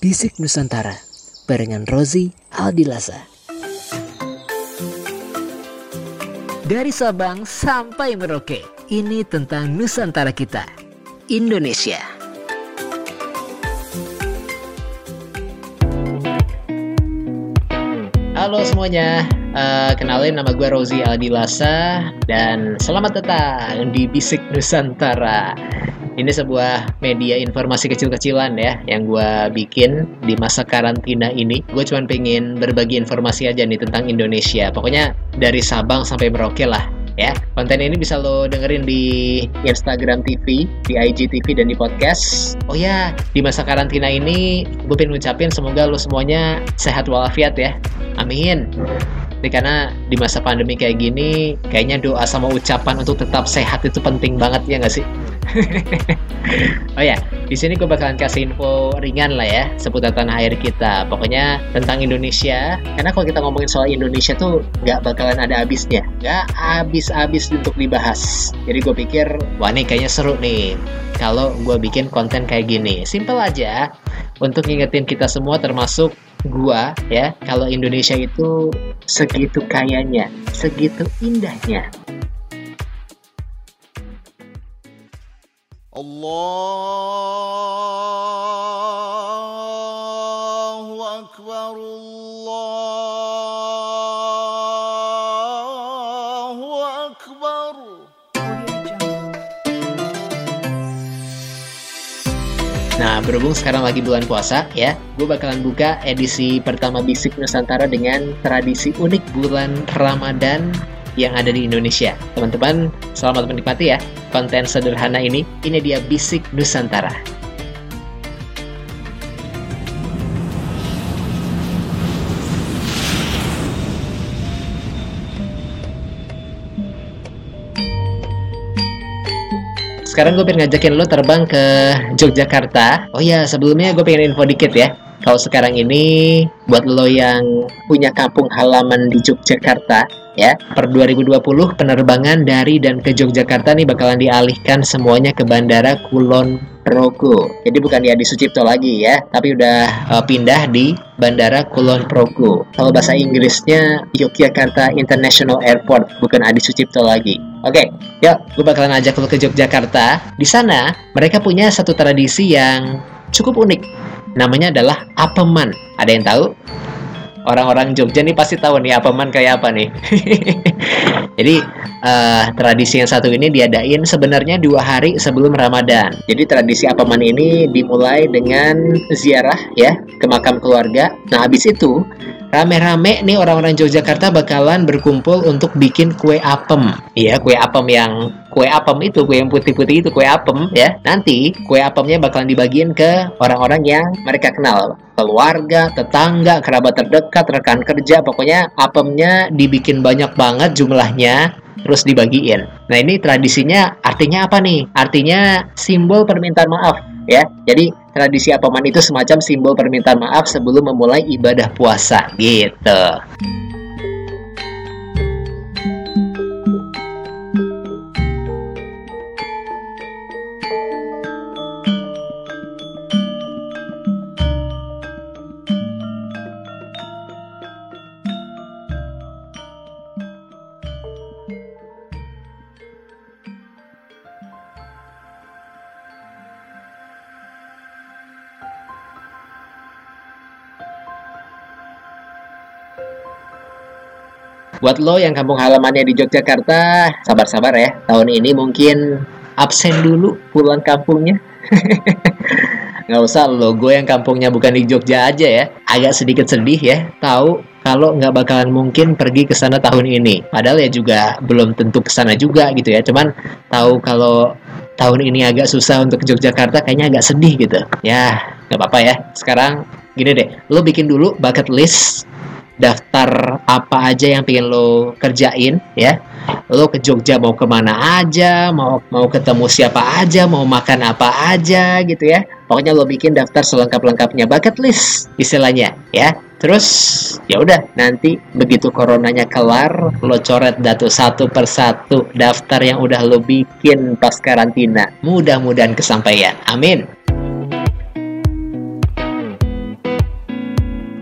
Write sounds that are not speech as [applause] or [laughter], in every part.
Bisik Nusantara barengan Rozi Aldilasa. Dari Sabang sampai Merauke, ini tentang Nusantara kita, Indonesia. Halo semuanya, uh, kenalin nama gue Rozi Aldilasa dan selamat datang di Bisik Nusantara. Ini sebuah media informasi kecil-kecilan ya yang gue bikin di masa karantina ini. Gue cuma pengen berbagi informasi aja nih tentang Indonesia. Pokoknya dari Sabang sampai Merauke lah ya. Konten ini bisa lo dengerin di Instagram TV, di IGTV dan di podcast. Oh ya, di masa karantina ini gue pengen ngucapin semoga lo semuanya sehat walafiat ya. Amin. Karena di masa pandemi kayak gini, kayaknya doa sama ucapan untuk tetap sehat itu penting banget ya nggak sih? [laughs] oh ya, di sini gue bakalan kasih info ringan lah ya seputar tanah air kita. Pokoknya tentang Indonesia. Karena kalau kita ngomongin soal Indonesia tuh nggak bakalan ada habisnya, nggak habis-habis untuk dibahas. Jadi gue pikir, wah nih kayaknya seru nih kalau gue bikin konten kayak gini. Simple aja untuk ngingetin kita semua termasuk gua ya kalau Indonesia itu segitu kayanya, segitu indahnya. Allahu Akbar Allahu Akbar. Nah, berhubung sekarang lagi bulan puasa ya, gue bakalan buka edisi pertama Bisik Nusantara dengan tradisi unik bulan Ramadan yang ada di Indonesia. Teman-teman, selamat menikmati ya konten sederhana ini. Ini dia Bisik Nusantara. Sekarang gue pengen ngajakin lo terbang ke Yogyakarta. Oh ya, sebelumnya gue pengen info dikit ya. Kalau sekarang ini buat lo yang punya kampung halaman di Yogyakarta ya, per 2020 penerbangan dari dan ke Yogyakarta nih bakalan dialihkan semuanya ke Bandara Kulon Progo. Jadi bukan di Adi Sucipto lagi ya, tapi udah uh, pindah di Bandara Kulon Progo. Kalau bahasa Inggrisnya Yogyakarta International Airport, bukan Adi Sucipto lagi. Oke, okay, yuk, gue bakalan ajak lo ke Yogyakarta. Di sana mereka punya satu tradisi yang cukup unik namanya adalah apeman. Ada yang tahu? Orang-orang Jogja nih pasti tahu nih apeman kayak apa nih. [laughs] Jadi uh, tradisi yang satu ini diadain sebenarnya dua hari sebelum Ramadan. Jadi tradisi apeman ini dimulai dengan ziarah ya ke makam keluarga. Nah habis itu rame-rame nih orang-orang Yogyakarta bakalan berkumpul untuk bikin kue apem. Iya, kue apem yang kue apem itu, kue yang putih-putih itu kue apem ya. Nanti kue apemnya bakalan dibagiin ke orang-orang yang mereka kenal. Keluarga, tetangga, kerabat terdekat, rekan kerja, pokoknya apemnya dibikin banyak banget jumlahnya terus dibagiin. Nah, ini tradisinya artinya apa nih? Artinya simbol permintaan maaf ya. Jadi tradisi apaman itu semacam simbol permintaan maaf sebelum memulai ibadah puasa gitu. Buat lo yang kampung halamannya di Yogyakarta, sabar-sabar ya. Tahun ini mungkin absen dulu pulang kampungnya. [laughs] nggak usah lo, gue yang kampungnya bukan di Jogja aja ya. Agak sedikit sedih ya, tahu kalau nggak bakalan mungkin pergi ke sana tahun ini. Padahal ya juga belum tentu ke sana juga gitu ya. Cuman tahu kalau tahun ini agak susah untuk ke Yogyakarta kayaknya agak sedih gitu. Ya, nggak apa-apa ya. Sekarang gini deh, lo bikin dulu bucket list daftar apa aja yang pengen lo kerjain ya. Lo ke Jogja mau ke mana aja mau mau ketemu siapa aja mau makan apa aja gitu ya. Pokoknya lo bikin daftar selengkap-lengkapnya bucket list istilahnya ya. Terus ya udah nanti begitu coronanya kelar lo coret datu satu persatu daftar yang udah lo bikin pas karantina. Mudah-mudahan kesampaian. Amin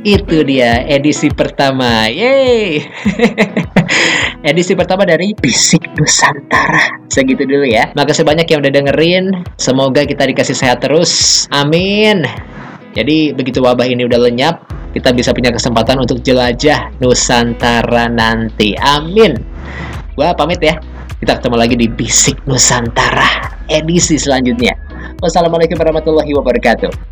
Itu dia edisi pertama. Yeay. [laughs] edisi pertama dari Bisik Nusantara. Segitu dulu ya. Makasih banyak yang udah dengerin. Semoga kita dikasih sehat terus. Amin. Jadi begitu wabah ini udah lenyap, kita bisa punya kesempatan untuk jelajah Nusantara nanti. Amin. Gua pamit ya. Kita ketemu lagi di Bisik Nusantara edisi selanjutnya. Wassalamualaikum warahmatullahi wabarakatuh.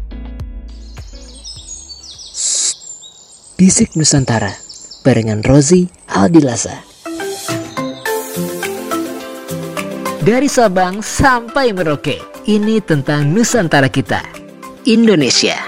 Bisik Nusantara barengan Rozi Aldilasa. Dari Sabang sampai Merauke, ini tentang Nusantara kita. Indonesia.